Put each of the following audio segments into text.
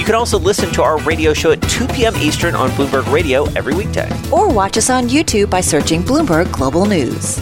You can also listen to our radio show at 2 p.m. Eastern on Bloomberg Radio every weekday. Or watch us on YouTube by searching Bloomberg Global News.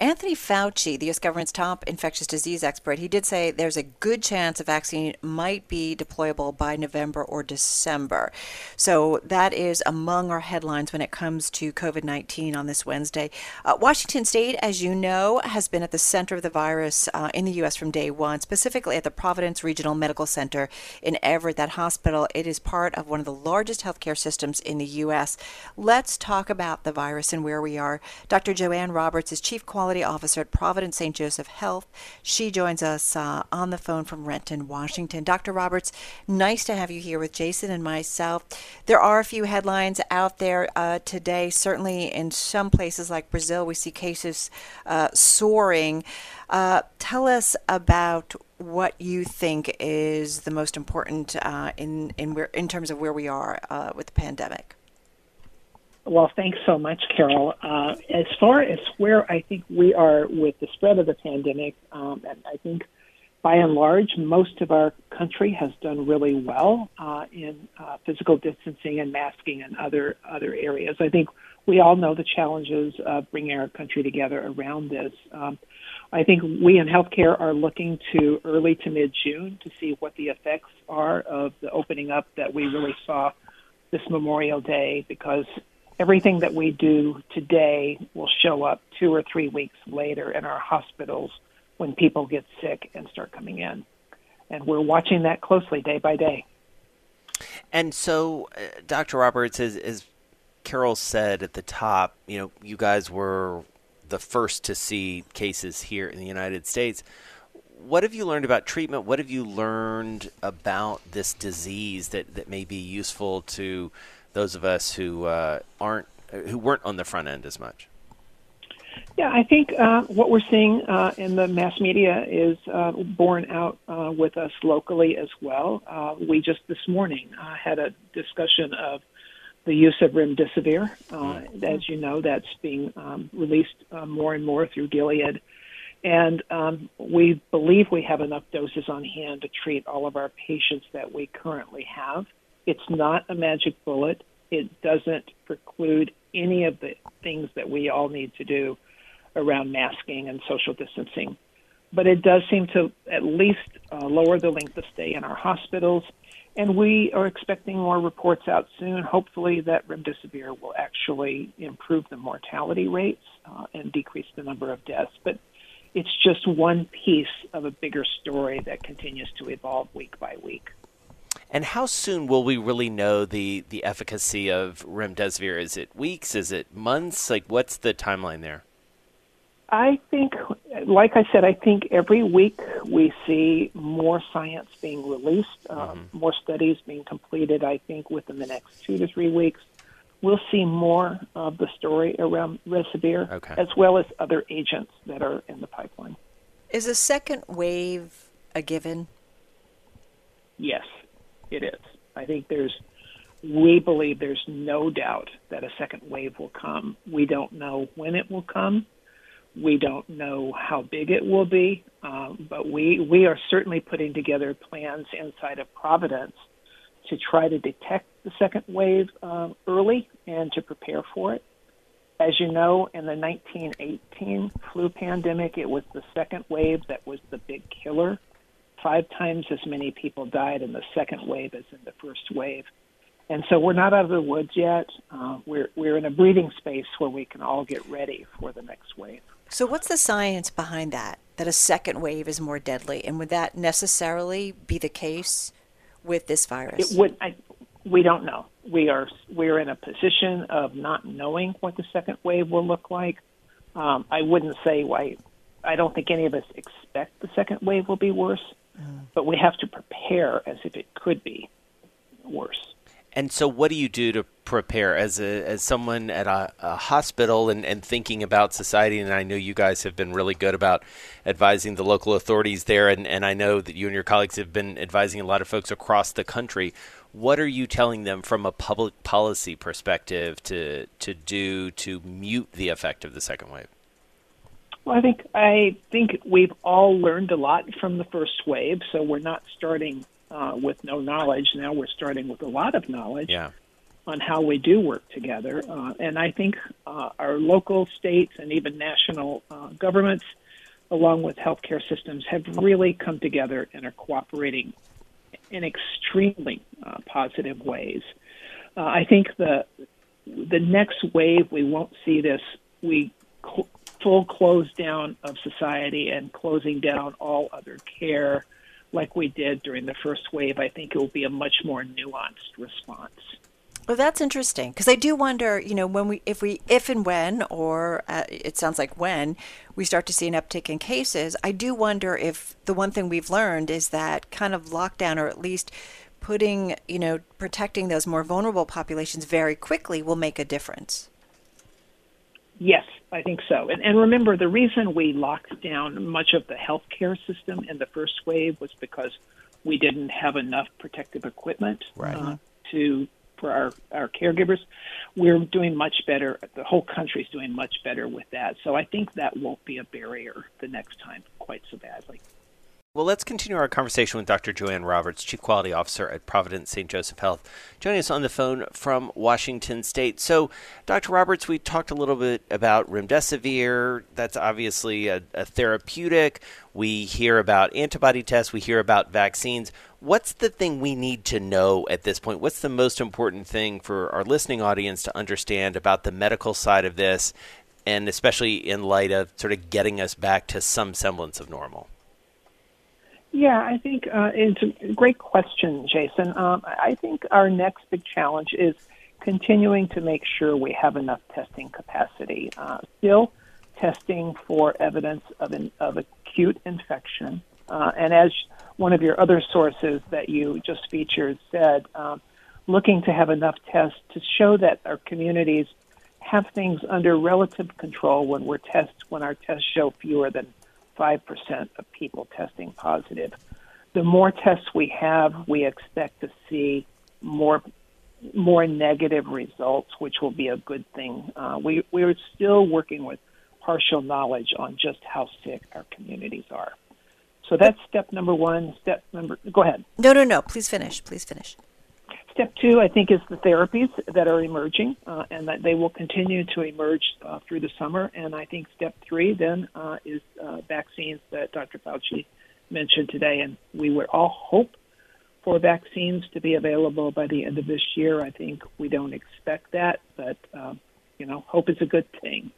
Anthony Fauci, the U.S. government's top infectious disease expert, he did say there's a good chance a vaccine might be deployable by November or December. So that is among our headlines when it comes to COVID 19 on this Wednesday. Uh, Washington State, as you know, has been at the center of the virus uh, in the U.S. from day one, specifically at the Providence Regional Medical Center in Everett, that hospital. It is part of one of the largest healthcare systems in the U.S. Let's talk about the virus and where we are. Dr. Joanne Roberts is Chief Quality Quality Officer at Providence St. Joseph Health. She joins us uh, on the phone from Renton, Washington. Dr. Roberts, nice to have you here with Jason and myself. There are a few headlines out there uh, today. Certainly, in some places like Brazil, we see cases uh, soaring. Uh, tell us about what you think is the most important uh, in in where, in terms of where we are uh, with the pandemic. Well, thanks so much, Carol. Uh, as far as where I think we are with the spread of the pandemic, um, I think by and large, most of our country has done really well uh, in uh, physical distancing and masking and other other areas. I think we all know the challenges of bringing our country together around this. Um, I think we in healthcare are looking to early to mid June to see what the effects are of the opening up that we really saw this Memorial Day because everything that we do today will show up two or three weeks later in our hospitals when people get sick and start coming in. And we're watching that closely day by day. And so, uh, Dr. Roberts, as, as Carol said at the top, you know, you guys were the first to see cases here in the United States. What have you learned about treatment? What have you learned about this disease that, that may be useful to those of us who uh, aren't who weren't on the front end as much? Yeah, I think uh, what we're seeing uh, in the mass media is uh, borne out uh, with us locally as well. Uh, we just this morning uh, had a discussion of the use of remdesivir. Mm-hmm. As you know, that's being um, released more and more through Gilead. And um, we believe we have enough doses on hand to treat all of our patients that we currently have. It's not a magic bullet. It doesn't preclude any of the things that we all need to do around masking and social distancing. But it does seem to at least uh, lower the length of stay in our hospitals. And we are expecting more reports out soon, hopefully, that remdesivir will actually improve the mortality rates uh, and decrease the number of deaths. But it's just one piece of a bigger story that continues to evolve week by week. And how soon will we really know the, the efficacy of remdesivir? Is it weeks? Is it months? Like, what's the timeline there? I think, like I said, I think every week we see more science being released, uh, mm-hmm. more studies being completed. I think within the next two to three weeks, we'll see more of the story around remdesivir, okay. as well as other agents that are in the pipeline. Is a second wave a given? Yes it is. I think there's, we believe there's no doubt that a second wave will come. We don't know when it will come. We don't know how big it will be, um, but we we are certainly putting together plans inside of Providence to try to detect the second wave uh, early and to prepare for it. As you know, in the 1918 flu pandemic, it was the second wave that was the big killer five times as many people died in the second wave as in the first wave. And so we're not out of the woods yet. Uh, we're we're in a breathing space where we can all get ready for the next wave. So what's the science behind that? That a second wave is more deadly, and would that necessarily be the case with this virus? It would. I, we don't know. We are we're in a position of not knowing what the second wave will look like. Um, I wouldn't say why. I don't think any of us expect the second wave will be worse but we have to prepare as if it could be worse. And so, what do you do to prepare as a as someone at a, a, hospital and, and thinking about society? And I know you guys have been really good about advising the local authorities there, and, and I know that you and your colleagues have been advising a lot of folks across the country. What are you telling them from a public policy perspective to to do to mute the effect of the second wave? Well, I think I think we've all learned a lot from the first wave, so we're not starting uh, with no knowledge. Now we're starting with a lot of knowledge yeah. on how we do work together. Uh, and I think uh, our local, states, and even national uh, governments, along with healthcare systems, have really come together and are cooperating in extremely uh, positive ways. Uh, I think the the next wave we won't see this we full close down of society and closing down all other care like we did during the first wave, I think it will be a much more nuanced response. Well, that's interesting because I do wonder, you know, when we, if we, if and when, or uh, it sounds like when we start to see an uptick in cases, I do wonder if the one thing we've learned is that kind of lockdown, or at least putting, you know, protecting those more vulnerable populations very quickly will make a difference. Yes, I think so. And, and remember, the reason we locked down much of the healthcare system in the first wave was because we didn't have enough protective equipment right. uh, to for our, our caregivers. We're doing much better. The whole country's doing much better with that. So I think that won't be a barrier the next time quite so badly. Well, let's continue our conversation with Dr. Joanne Roberts, Chief Quality Officer at Providence St. Joseph Health, joining us on the phone from Washington State. So, Dr. Roberts, we talked a little bit about remdesivir. That's obviously a, a therapeutic. We hear about antibody tests, we hear about vaccines. What's the thing we need to know at this point? What's the most important thing for our listening audience to understand about the medical side of this, and especially in light of sort of getting us back to some semblance of normal? Yeah, I think uh, it's a great question, Jason. Um, I think our next big challenge is continuing to make sure we have enough testing capacity. Uh, still testing for evidence of, an, of acute infection. Uh, and as one of your other sources that you just featured said, um, looking to have enough tests to show that our communities have things under relative control when we're test when our tests show fewer than 5% of people testing positive. The more tests we have, we expect to see more more negative results, which will be a good thing. Uh, we we're still working with partial knowledge on just how sick our communities are. So that's step number one. Step number. Go ahead. No, no, no. Please finish. Please finish. Step two, I think, is the therapies that are emerging, uh, and that they will continue to emerge uh, through the summer. And I think step three then uh, is uh, vaccines that Dr. Fauci mentioned today, and we would all hope for vaccines to be available by the end of this year. I think we don't expect that, but uh, you know, hope is a good thing.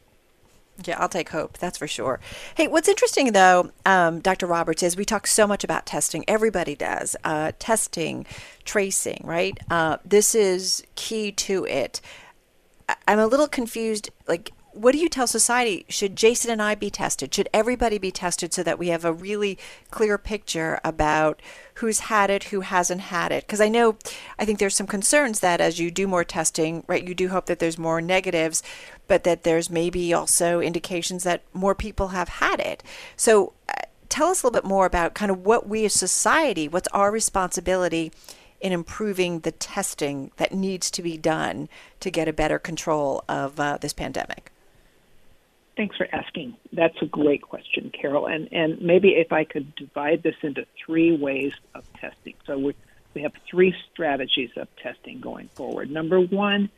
Yeah, I'll take hope. That's for sure. Hey, what's interesting though, um, Dr. Roberts, is we talk so much about testing. Everybody does uh, testing, tracing, right? Uh, this is key to it. I'm a little confused. Like, what do you tell society? Should Jason and I be tested? Should everybody be tested so that we have a really clear picture about who's had it, who hasn't had it? Because I know, I think there's some concerns that as you do more testing, right, you do hope that there's more negatives, but that there's maybe also indications that more people have had it. So uh, tell us a little bit more about kind of what we as society, what's our responsibility in improving the testing that needs to be done to get a better control of uh, this pandemic. Thanks for asking. That's a great question, Carol. And and maybe if I could divide this into three ways of testing. So we we have three strategies of testing going forward. Number one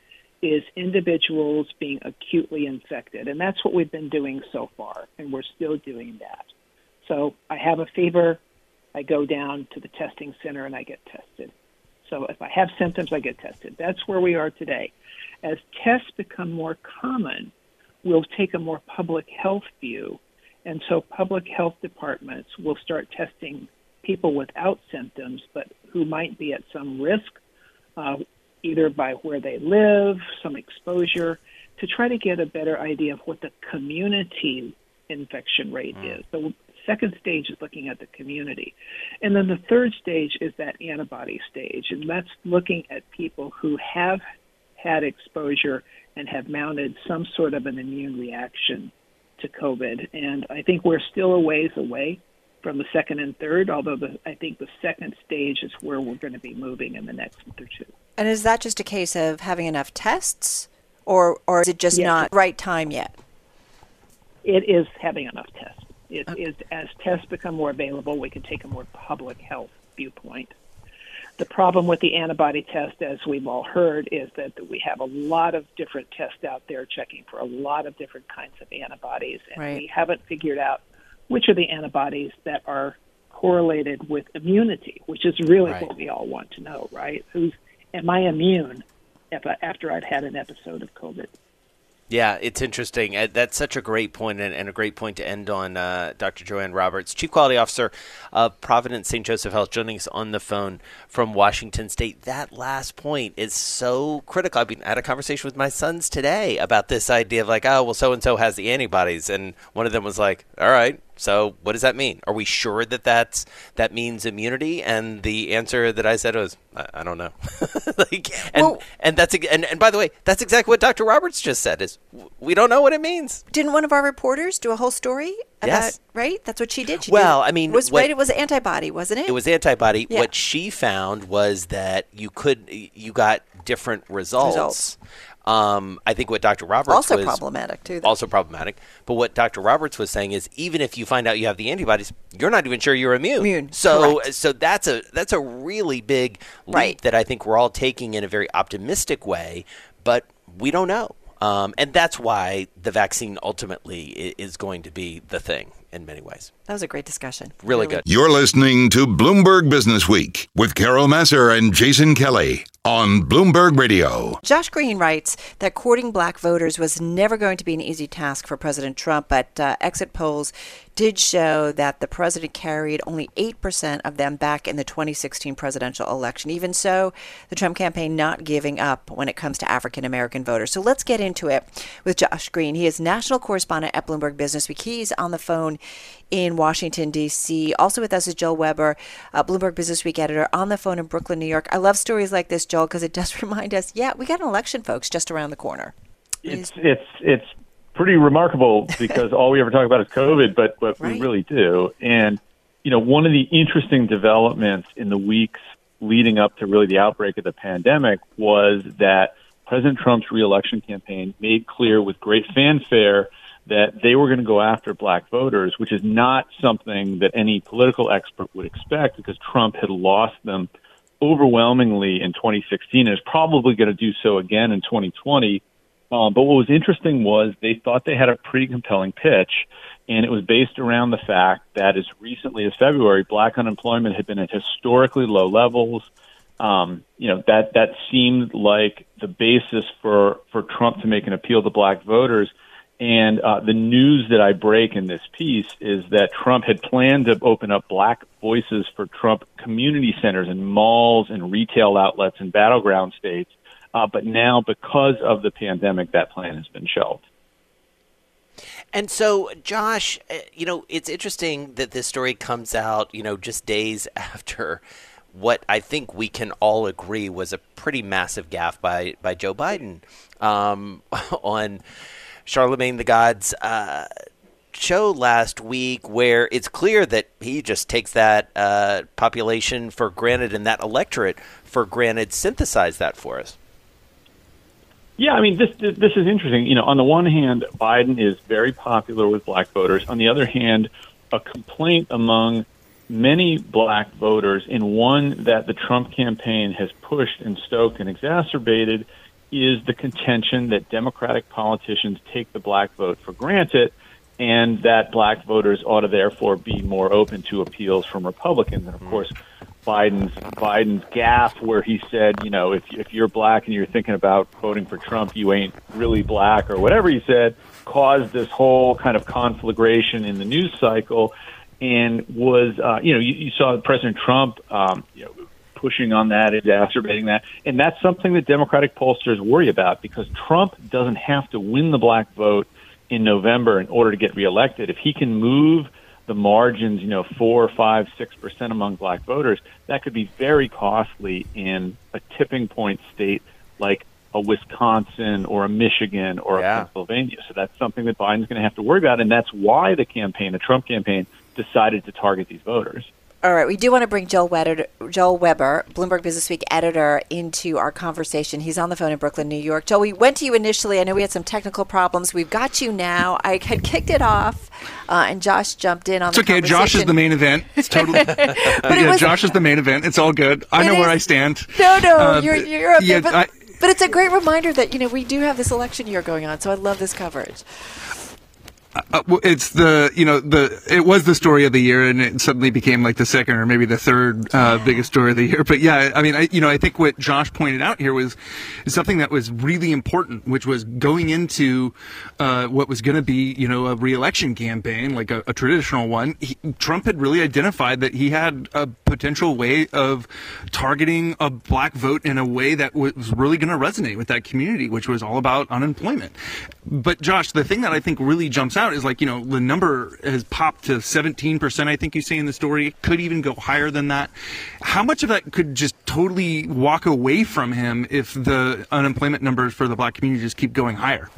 is individuals being acutely infected, and that's what we've been doing so far, and we're still doing that. So I have a fever, I go down to the testing center and I get tested. So if I have symptoms, I get tested. That's where we are today. As tests become more common, we'll take a more public health view. And so public health departments will start testing people without symptoms, but who might be at some risk, uh, either by where they live, some exposure, to try to get a better idea of what the community infection rate mm. is. So second stage is looking at the community. And then the third stage is that antibody stage, and that's looking at people who have had exposure and have mounted some sort of an immune reaction to COVID. And I think we're still a ways away from the second and third, although the, I think the second stage is where we're going to be moving in the next month or two. And is that just a case of having enough tests, or or is it just yes. not right time yet? It is having enough tests. It okay. is as tests become more available, we can take a more public health viewpoint. The problem with the antibody test, as we've all heard, is that we have a lot of different tests out there checking for a lot of different kinds of antibodies, and right. we haven't figured out which are the antibodies that are correlated with immunity, which is really right. what we all want to know, right? Who's am I immune after I've had an episode of COVID? Yeah, it's interesting. Uh, that's such a great point and, and a great point to end on. Uh, Dr. Joanne Roberts, Chief Quality Officer of Providence St. Joseph Health, joining us on the phone from Washington State. That last point is so critical. I've been had a conversation with my sons today about this idea of like, oh, well, so and so has the antibodies, and one of them was like, all right, so what does that mean? Are we sure that that's that means immunity? And the answer that I said was, I, I don't know. like, and well, and that's and, and by the way, that's exactly what Dr. Roberts just said is we don't know what it means. Didn't one of our reporters do a whole story about yes. right? That's what she did. She well, did, I mean, was what, right. It was antibody, wasn't it? It was antibody. Yeah. What she found was that you could you got different results. results. Um, I think what Dr. Roberts also was problematic too. Though. Also problematic. But what Dr. Roberts was saying is, even if you find out you have the antibodies, you're not even sure you're immune. Immune. So, Correct. so that's a that's a really big leap right. that I think we're all taking in a very optimistic way, but we don't know. Um, and that's why the vaccine ultimately is going to be the thing in many ways. That was a great discussion. Really, really. good. You're listening to Bloomberg Business Week with Carol Massar and Jason Kelly on Bloomberg Radio. Josh Green writes that courting black voters was never going to be an easy task for President Trump, but uh, exit polls did show that the president carried only 8% of them back in the 2016 presidential election. Even so, the Trump campaign not giving up when it comes to African American voters. So let's get into it with Josh Green. He is national correspondent at Bloomberg Business Week. He's on the phone in Washington, D.C. Also with us is Joel Weber, uh, Bloomberg Business Week editor, on the phone in Brooklyn, New York. I love stories like this, Joel, because it does remind us, yeah, we got an election, folks, just around the corner. It's it's it's pretty remarkable because all we ever talk about is COVID, but but right. we really do. And you know, one of the interesting developments in the weeks leading up to really the outbreak of the pandemic was that President Trump's reelection campaign made clear with great fanfare that they were going to go after black voters, which is not something that any political expert would expect because Trump had lost them overwhelmingly in 2016 and is probably going to do so again in 2020. Um, but what was interesting was they thought they had a pretty compelling pitch, and it was based around the fact that as recently as February, black unemployment had been at historically low levels. Um, you know that that seemed like the basis for for Trump to make an appeal to black voters. And uh, the news that I break in this piece is that Trump had planned to open up black voices for Trump community centers and malls and retail outlets in battleground states. Uh, but now, because of the pandemic, that plan has been shelved. And so, Josh, uh, you know, it's interesting that this story comes out, you know, just days after what I think we can all agree was a pretty massive gaffe by by Joe Biden um, on Charlamagne tha God's uh, show last week, where it's clear that he just takes that uh, population for granted and that electorate for granted. Synthesize that for us. Yeah, I mean this this is interesting. You know, on the one hand, Biden is very popular with black voters. On the other hand, a complaint among many black voters, and one that the Trump campaign has pushed and stoked and exacerbated, is the contention that Democratic politicians take the black vote for granted and that black voters ought to therefore be more open to appeals from Republicans. And of course, Biden's Biden's gaffe where he said, you know, if if you're black and you're thinking about voting for Trump, you ain't really black or whatever he said, caused this whole kind of conflagration in the news cycle, and was uh, you know you, you saw President Trump um, you know pushing on that, exacerbating that. And that's something that Democratic pollsters worry about because Trump doesn't have to win the black vote in November in order to get reelected. If he can move the margins, you know, four, five, six percent among black voters, that could be very costly in a tipping point state like a Wisconsin or a Michigan or Yeah. a Pennsylvania. So that's something that Biden's going to have to worry about, and that's why the campaign, the Trump campaign, decided to target these voters. All right, we do want to bring Joel Weber, Joel Weber, Bloomberg Businessweek editor, into our conversation. He's on the phone in Brooklyn, New York. Joel, we went to you initially. I know we had some technical problems. We've got you now. I had kicked it off, uh, and Josh jumped in on It's okay. Josh is the main event. It's totally. But yeah, it was, Josh is the main event. It's all good. I know where I stand. No, no, Uh, you're you're up yeah. But, I- but it's a great reminder that you know we do have this election year going on. So I love this coverage. Uh, it's the you know the it was the story of the year and it suddenly became like the second or maybe the third uh, biggest story of the year. But yeah i mean i you know i think what josh pointed out here was something that was really important which was going into uh, what was going to be you know a reelection campaign like a, a traditional one he, trump had really identified that he had a potential way of targeting a black vote in a way that was really going to resonate with that community which was all about unemployment. But josh the thing that i think really jumps out is like you know the number has popped to 17% i think you say in the story it could even go higher than that how much of that could just totally walk away from him if the unemployment numbers for the black community just keep going higher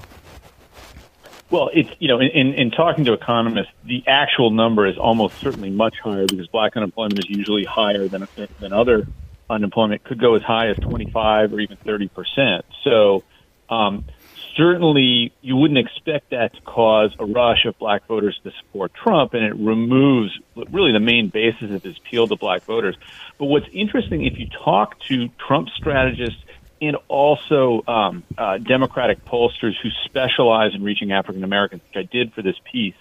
Well, it's you know, in, in, in talking to economists, the actual number is almost certainly much higher because black unemployment is usually higher than than other unemployment. Could go as high as twenty five or even thirty percent. So, um, certainly, you wouldn't expect that to cause a rush of black voters to support Trump, and it removes really the main basis of his appeal to black voters. But what's interesting, if you talk to Trump strategists and also um, uh, Democratic pollsters who specialize in reaching African Americans, which I did for this piece,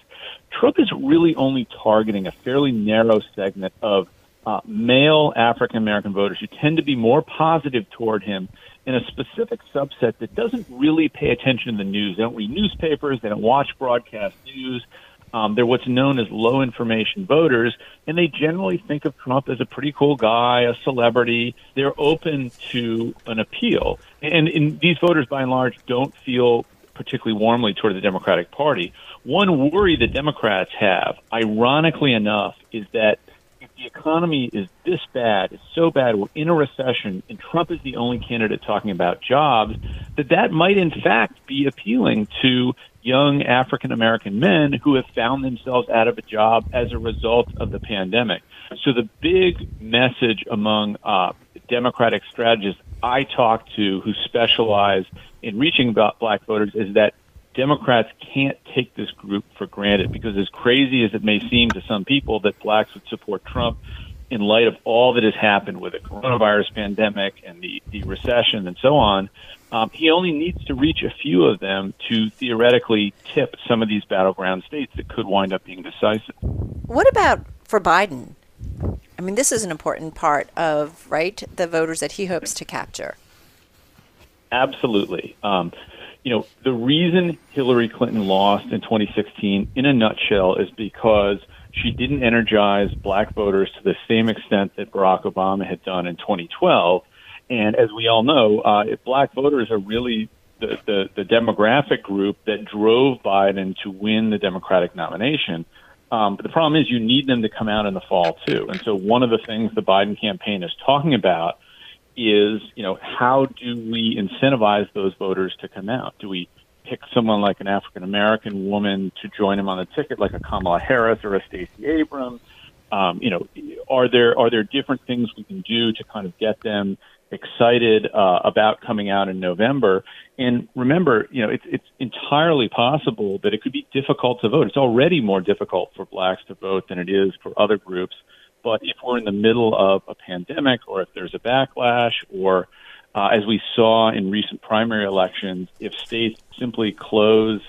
Trump is really only targeting a fairly narrow segment of uh, male African American voters who tend to be more positive toward him in a specific subset that doesn't really pay attention to the news. They don't read newspapers, they don't watch broadcast news. Um, they're what's known as low information voters, and they generally think of Trump as a pretty cool guy, a celebrity. They're open to an appeal. And, and these voters, by and large, don't feel particularly warmly toward the Democratic Party. One worry that Democrats have, ironically enough, is that the economy is this bad, it's so bad, we're in a recession, and Trump is the only candidate talking about jobs, that that might in fact be appealing to young African American men who have found themselves out of a job as a result of the pandemic. So the big message among uh, Democratic strategists I talk to who specialize in reaching black voters is that Democrats can't take this group for granted because as crazy as it may seem to some people that blacks would support Trump in light of all that has happened with the coronavirus pandemic and the, the recession and so on, um, he only needs to reach a few of them to theoretically tip some of these battleground states that could wind up being decisive. What about for Biden? I mean, this is an important part of right the voters that he hopes to capture. Absolutely. Um, you know, the reason Hillary Clinton lost in 2016, in a nutshell, is because she didn't energize black voters to the same extent that Barack Obama had done in 2012. And as we all know, uh, if black voters are really the, the, the demographic group that drove Biden to win the Democratic nomination. Um, but the problem is you need them to come out in the fall too. And so one of the things the Biden campaign is talking about is, you know, how do we incentivize those voters to come out? Do we pick someone like an African American woman to join him on the ticket, like a Kamala Harris or a Stacey Abrams? Um, you know, are there are there different things we can do to kind of get them excited uh, about coming out in November? And remember, you know, it's it's entirely possible that it could be difficult to vote. It's already more difficult for blacks to vote than it is for other groups. But if we're in the middle of a pandemic, or if there's a backlash, or uh, as we saw in recent primary elections, if states simply close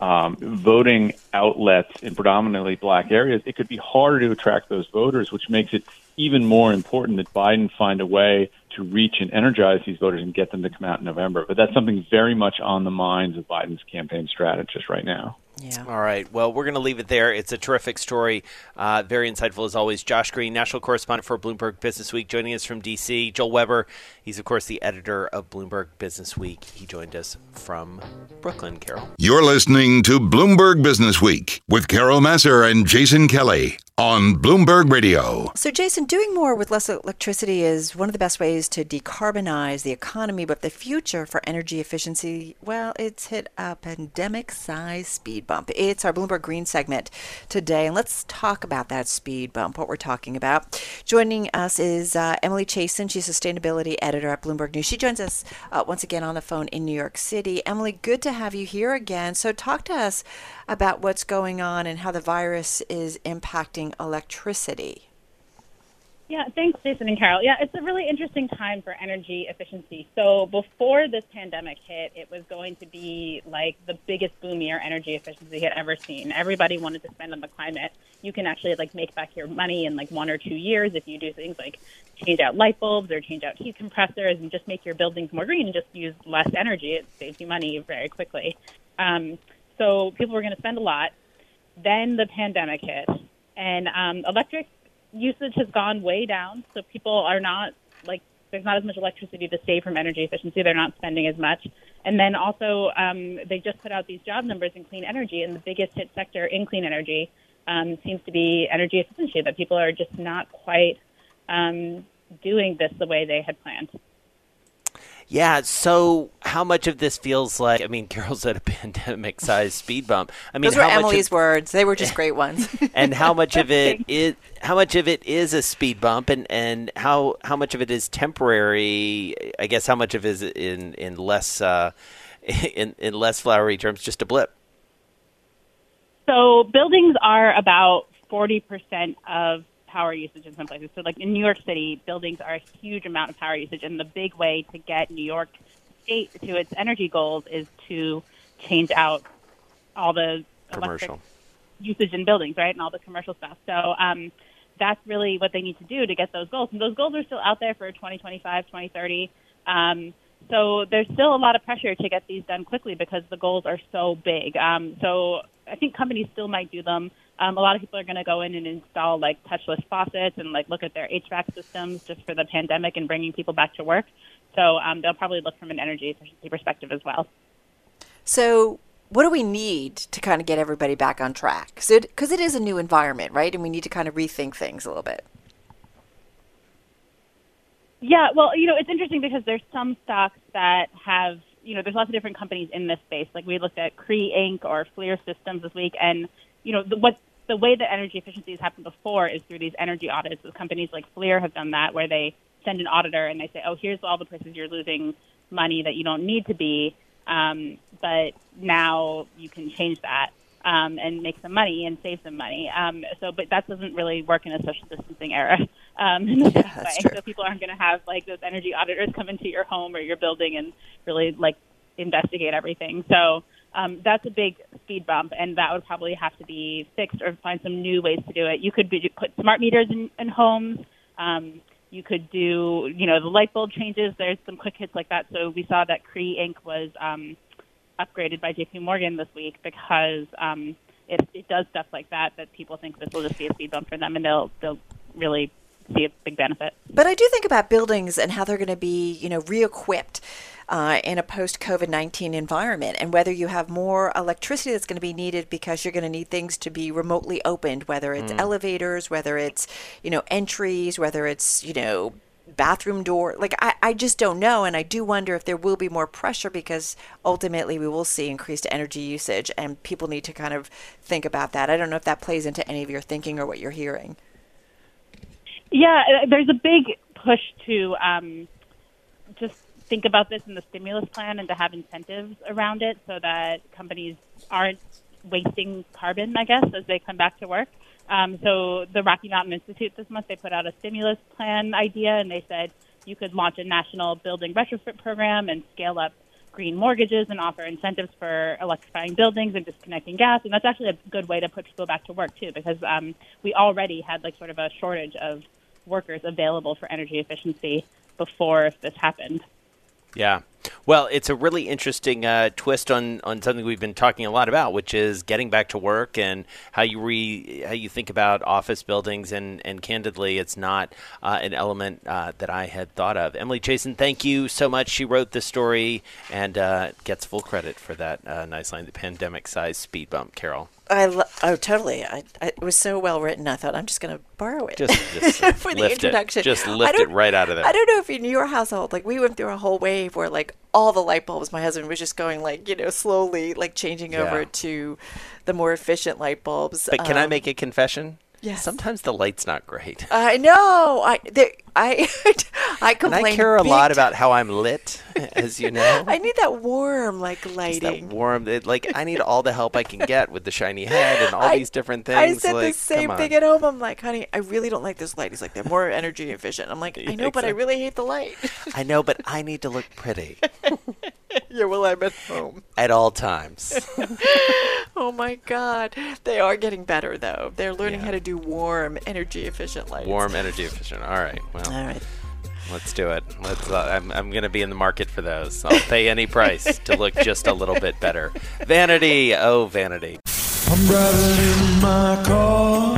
um, voting outlets in predominantly black areas, it could be harder to attract those voters, which makes it even more important that Biden find a way to reach and energize these voters and get them to come out in November. But that's something very much on the minds of Biden's campaign strategists right now. Yeah. All right. Well, we're going to leave it there. It's a terrific story. Uh, very insightful as always. Josh Green, national correspondent for Bloomberg Business Week, joining us from D.C. Joel Weber, he's, of course, the editor of Bloomberg Business Week. He joined us from Brooklyn, Carol. You're listening to Bloomberg Business Week with Carol Massar and Jason Kelly on Bloomberg Radio. So, Jason, doing more with less electricity is one of the best ways to decarbonize the economy, but the future for energy efficiency, well, it's hit a pandemic sized speed bump. It's our Bloomberg Green segment today, and let's talk about that speed bump, what we're talking about. Joining us is uh, Emily Chasan. She's a sustainability editor at Bloomberg News. She joins us uh, once again on the phone in New York City. Emily, good to have you here again. So, talk to us about what's going on and how the virus is impacting electricity. Yeah, thanks, Jason and Carol. Yeah, it's a really interesting time for energy efficiency. So before this pandemic hit, it was going to be like the biggest boom year energy efficiency had ever seen. Everybody wanted to spend on the climate. You can actually like make back your money in like one or two years if you do things like change out light bulbs or change out heat compressors and just make your buildings more green and just use less energy. It saves you money very quickly. Um, so people were going to spend a lot. Then the pandemic hit, and um, electric usage has gone way down. So people are not like there's not as much electricity to save from energy efficiency. They're not spending as much. And then also, um, they just put out these job numbers in clean energy, and the biggest hit sector in clean energy um, seems to be energy efficiency. That people are just not quite um, doing this the way they had planned. Yeah. So, how much of this feels like? I mean, Carol at a pandemic-sized speed bump. I mean, those were how Emily's of, words. They were just great ones. and how much of it is how much of it is a speed bump, and, and how how much of it is temporary? I guess how much of it is in in less uh, in in less flowery terms, just a blip. So buildings are about forty percent of power usage in some places. So, like in New York City, buildings are a huge amount of power usage, and the big way to get New York State to its energy goals is to change out all the commercial usage in buildings, right, and all the commercial stuff. So, um, that's really what they need to do to get those goals. And those goals are still out there for 2025, 2030. Um, so there's still a lot of pressure to get these done quickly because the goals are so big. Um, so I think companies still might do them. Um, a lot of people are going to go in and install like touchless faucets and like look at their HVAC systems just for the pandemic and bringing people back to work. So um, they'll probably look from an energy efficiency perspective as well. So what do we need to kind of get everybody back on track? Because it, cause it is a new environment, right? And we need to kind of rethink things a little bit. Yeah, well, you know, it's interesting because there's some stocks that have, you know, there's lots of different companies in this space. Like we looked at Cree Inc. or FLIR Systems this week, and you know, the, what the way that energy efficiency has happened before is through these energy audits. With companies like FLIR have done that, where they send an auditor and they say, "Oh, here's all the places you're losing money that you don't need to be, um, but now you can change that." Um, and make some money and save some money. Um, so, but that doesn't really work in a social distancing era um, in the yeah, way. True. So people aren't going to have like those energy auditors come into your home or your building and really like investigate everything. So um, that's a big speed bump, and that would probably have to be fixed or find some new ways to do it. You could be, put smart meters in, in homes. Um, you could do, you know, the light bulb changes. There's some quick hits like that. So we saw that Cree Inc. was um, upgraded by J.P. Morgan this week because um, it, it does stuff like that that people think this will just be a speed bump for them, and they'll they'll really see a big benefit. But I do think about buildings and how they're going to be, you know, re-equipped uh, in a post-COVID nineteen environment, and whether you have more electricity that's going to be needed because you're going to need things to be remotely opened, whether it's mm. elevators, whether it's, you know, entries, whether it's, you know, bathroom door. Like I, I just don't know, and I do wonder if there will be more pressure because ultimately we will see increased energy usage, and people need to kind of think about that. I don't know if that plays into any of your thinking or what you're hearing. Yeah, there's a big push to um, just think about this in the stimulus plan and to have incentives around it so that companies aren't wasting carbon, I guess, as they come back to work. Um, so the Rocky Mountain Institute this month, they put out a stimulus plan idea, and they said you could launch a national building retrofit program and scale up green mortgages and offer incentives for electrifying buildings and disconnecting gas. And that's actually a good way to put people back to work too, because um, we already had like sort of a shortage of workers available for energy efficiency before this happened. Yeah, Well, it's a really interesting uh, twist on, on something we've been talking a lot about, which is getting back to work and how you re how you think about office buildings. And, and candidly, it's not uh, an element uh, that I had thought of. Emily Chasan, thank you so much. She wrote this story and uh, gets full credit for that uh, nice line, the pandemic-sized speed bump. Carol. I lo- oh totally. I, I, it was so well written. I thought I'm just going to borrow it Just, just for the introduction. It. Just lift it right out of there. I don't know if in your household, like we went through a whole wave where like all the light bulbs, my husband was just going like you know slowly like changing over to the more efficient light bulbs. But can I Um, make a confession? Yes. Sometimes the light's not great. I know. I there, I I And complain. I care a lot about how I'm lit, as you know. I need that warm like Just lighting. that warm, it, like I need all the help I can get with the shiny head and all I- these different things. I said like, the same thing at home. I'm like, honey, I really don't like this light. He's like, they're more energy efficient. I'm like, I know, but I really hate the light. I know, but I need to look pretty yeah, well, I'm at home. at all times. Oh my God, they are getting better though. They're learning Yeah. how to do warm, energy efficient lights. Warm, energy efficient. All right, well, All right. let's do it. Let's. Uh, I'm, I'm going to be in the market for those. I'll pay any price to look just a little bit better. Vanity, oh vanity. I'm driving in my car.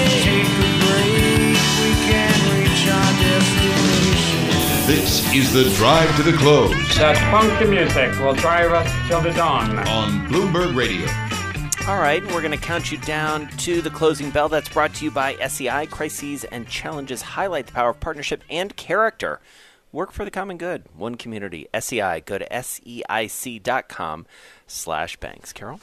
This is the drive to the close That funky music will drive us till the dawn. on Bloomberg Radio. All right, we're going to count you down to the closing bell. That's brought to you by SEI. Crises and challenges highlight the power of partnership and character. Work for the common good. One community. SEI. Go to seic.com slash banks. Carol?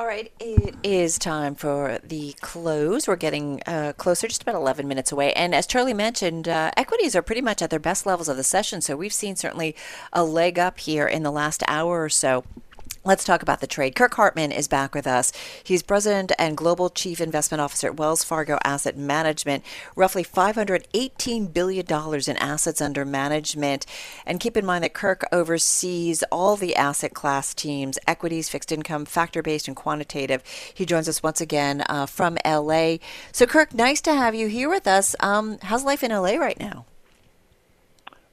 All right, it is time for the close. We're getting uh, closer, just about 11 minutes away. And as Charlie mentioned, uh, equities are pretty much at their best levels of the session. So we've seen certainly a leg up here in the last hour or so. Let's talk about the trade. Kirk Hartman is back with us. He's president and global chief investment officer at Wells Fargo Asset Management. Roughly $518 billion in assets under management. And keep in mind that Kirk oversees all the asset class teams equities, fixed income, factor based, and quantitative. He joins us once again uh, from LA. So, Kirk, nice to have you here with us. Um, how's life in LA right now?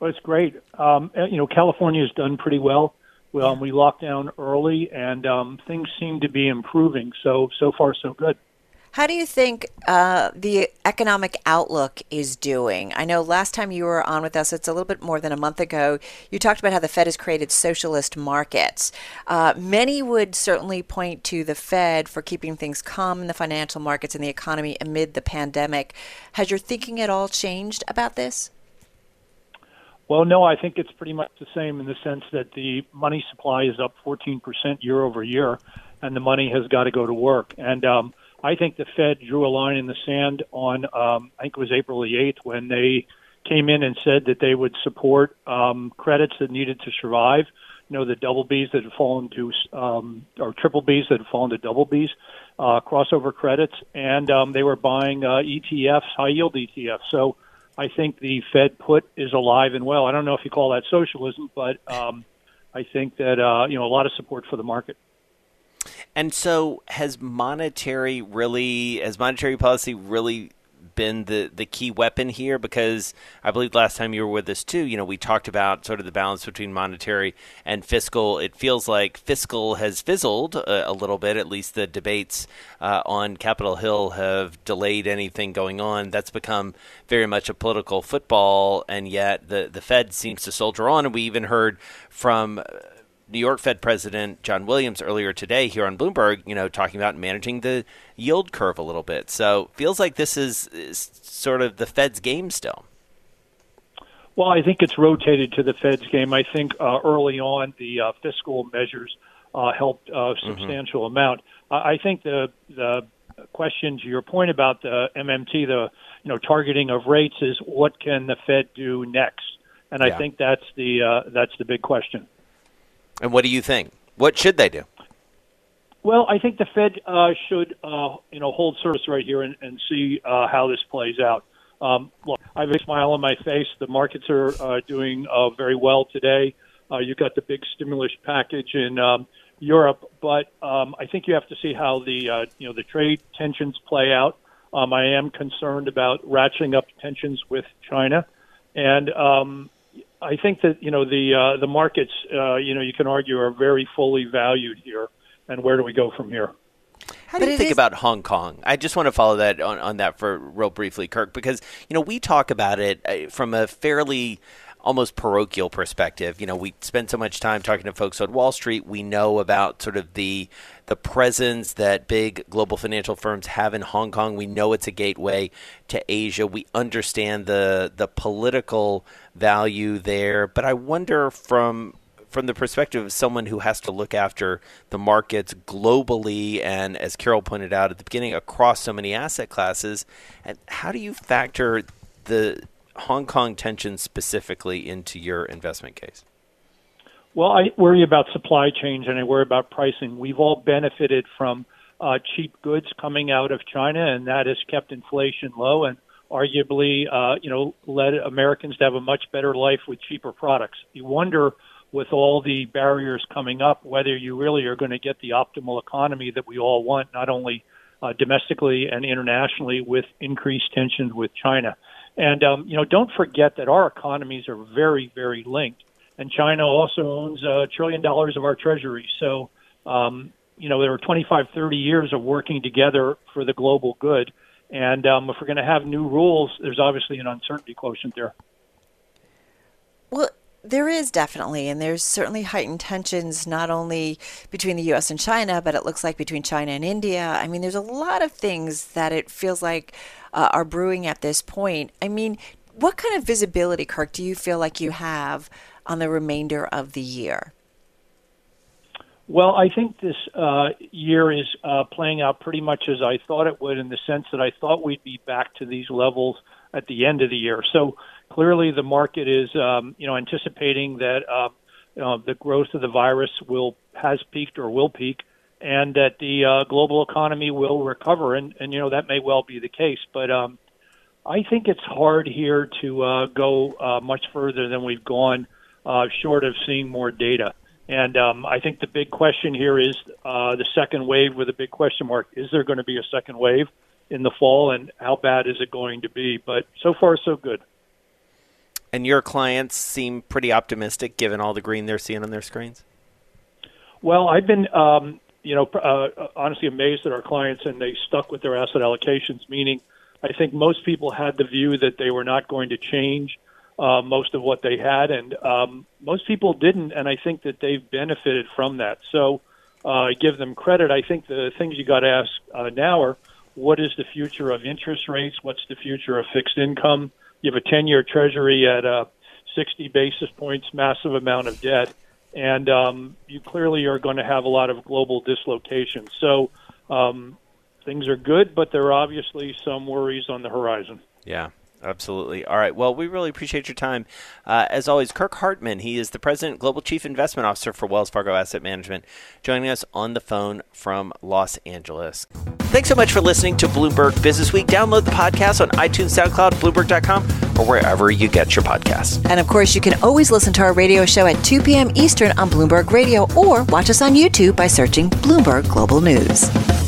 Well, it's great. Um, you know, California's done pretty well. Well, we locked down early, and um, things seem to be improving. So so far, so good. How do you think uh, the economic outlook is doing? I know last time you were on with us, it's a little bit more than a month ago, you talked about how the Fed has created socialist markets. Uh, many would certainly point to the Fed for keeping things calm in the financial markets and the economy amid the pandemic. Has your thinking at all changed about this? Well, no, I think it's pretty much the same in the sense that the money supply is up 14% year over year, and the money has got to go to work. And um, I think the Fed drew a line in the sand on, um, I think it was April the 8th, when they came in and said that they would support um, credits that needed to survive. You know, the double Bs that had fallen to, um, or triple Bs that had fallen to double Bs, uh, crossover credits, and um, they were buying uh, ETFs, high yield ETFs. So, I think the Fed put is alive and well. I don't know if you call that socialism, but um, I think that uh, you know a lot of support for the market. And so, has monetary really, has monetary policy really been the, the key weapon here? Because I believe last time you were with us too, you know, we talked about sort of the balance between monetary and fiscal. It feels like fiscal has fizzled a, a little bit. At least the debates uh, on Capitol Hill have delayed anything going on. That's become very much a political football, and yet the the Fed seems to soldier on. And we even heard from. New York Fed President John Williams earlier today here on Bloomberg, you know, talking about managing the yield curve a little bit. So feels like this is, is sort of the Fed's game still. Well, I think it's rotated to the Fed's game. I think uh, early on the uh, fiscal measures uh, helped a substantial amount. I think the the question to your point about the MMT, the you know targeting of rates, is what can the Fed do next? And I Yeah. think that's the uh, that's the big question. And what do you think? What should they do? Well, I think the Fed uh, should, uh, you know, hold service right here and, and see uh, how this plays out. Um, look, I have a smile on my face. The markets are uh, doing uh, very well today. Uh, you got the big stimulus package in um, Europe, but um, I think you have to see how the uh, you know the trade tensions play out. Um, I am concerned about ratcheting up tensions with China, and um, I think that you know the uh, the markets, uh, you know, you can argue are very fully valued here. And where do we go from here? How do but you think is... about Hong Kong? I just want to follow that on, on that for real briefly, Kirk, because you know we talk about it uh, from a fairly almost parochial perspective. You know, we spend so much time talking to folks on Wall Street. We know about sort of the the presence that big global financial firms have in Hong Kong. We know it's a gateway to Asia. We understand the the political value there, but I wonder from from the perspective of someone who has to look after the markets globally and as Carol pointed out at the beginning across so many asset classes, and how do you factor the Hong Kong tension specifically into your investment case? Well, I worry about supply chains and I worry about pricing. We've all benefited from uh, cheap goods coming out of China, and that has kept inflation low and arguably, uh, you know, led Americans to have a much better life with cheaper products. You wonder, with all the barriers coming up, whether you really are going to get the optimal economy that we all want, not only uh, domestically and internationally, with increased tensions with China. And um, you know, don't forget that our economies are very, very linked, and China also owns a trillion dollars of our treasury. So, um, you know, there are 25, 30 years of working together for the global good. And um, if we're going to have new rules, there's obviously an uncertainty quotient there. Well, there is definitely, and there's certainly heightened tensions not only between the U.S. and China, but it looks like between China and India. I mean, there's a lot of things that it feels like uh, are brewing at this point. I mean, what kind of visibility, Kirk, do you feel like you have on the remainder of the year? Well, I think this uh, year is uh, playing out pretty much as I thought it would, in the sense that I thought we'd be back to these levels at the end of the year. So clearly, the market is, um, you know, anticipating that uh, you know, the growth of the virus will has peaked or will peak, and that the uh, global economy will recover. And, and you know that may well be the case, but um, I think it's hard here to uh, go uh, much further than we've gone, uh, short of seeing more data. And um, I think the big question here is uh, the second wave with a big question mark. Is there going to be a second wave in the fall, and how bad is it going to be? But so far, so good. And your clients seem pretty optimistic given all the green they're seeing on their screens? Well, I've been um, you know, uh, honestly amazed at our clients, and they stuck with their asset allocations. Meaning, I think most people had the view that they were not going to change uh, most of what they had, and um, most people didn't. And I think that they've benefited from that. So, uh, I give them credit. I think the things you got to ask uh, now are, what is the future of interest rates? What's the future of fixed income? You have a 10-year Treasury at uh, 60 basis points, massive amount of debt and um, you clearly are going to have a lot of global dislocation. So um, things are good, but there are obviously some worries on the horizon. Yeah. Absolutely. All right. Well, we really appreciate your time. Uh, as always, Kirk Hartman, he is the President, Global Chief Investment Officer for Wells Fargo Asset Management, joining us on the phone from Los Angeles. Thanks so much for listening to Bloomberg Business Week. Download the podcast on iTunes, SoundCloud, Bloomberg.com, or wherever you get your podcasts. And of course, you can always listen to our radio show at 2 p.m. Eastern on Bloomberg Radio or watch us on YouTube by searching Bloomberg Global News.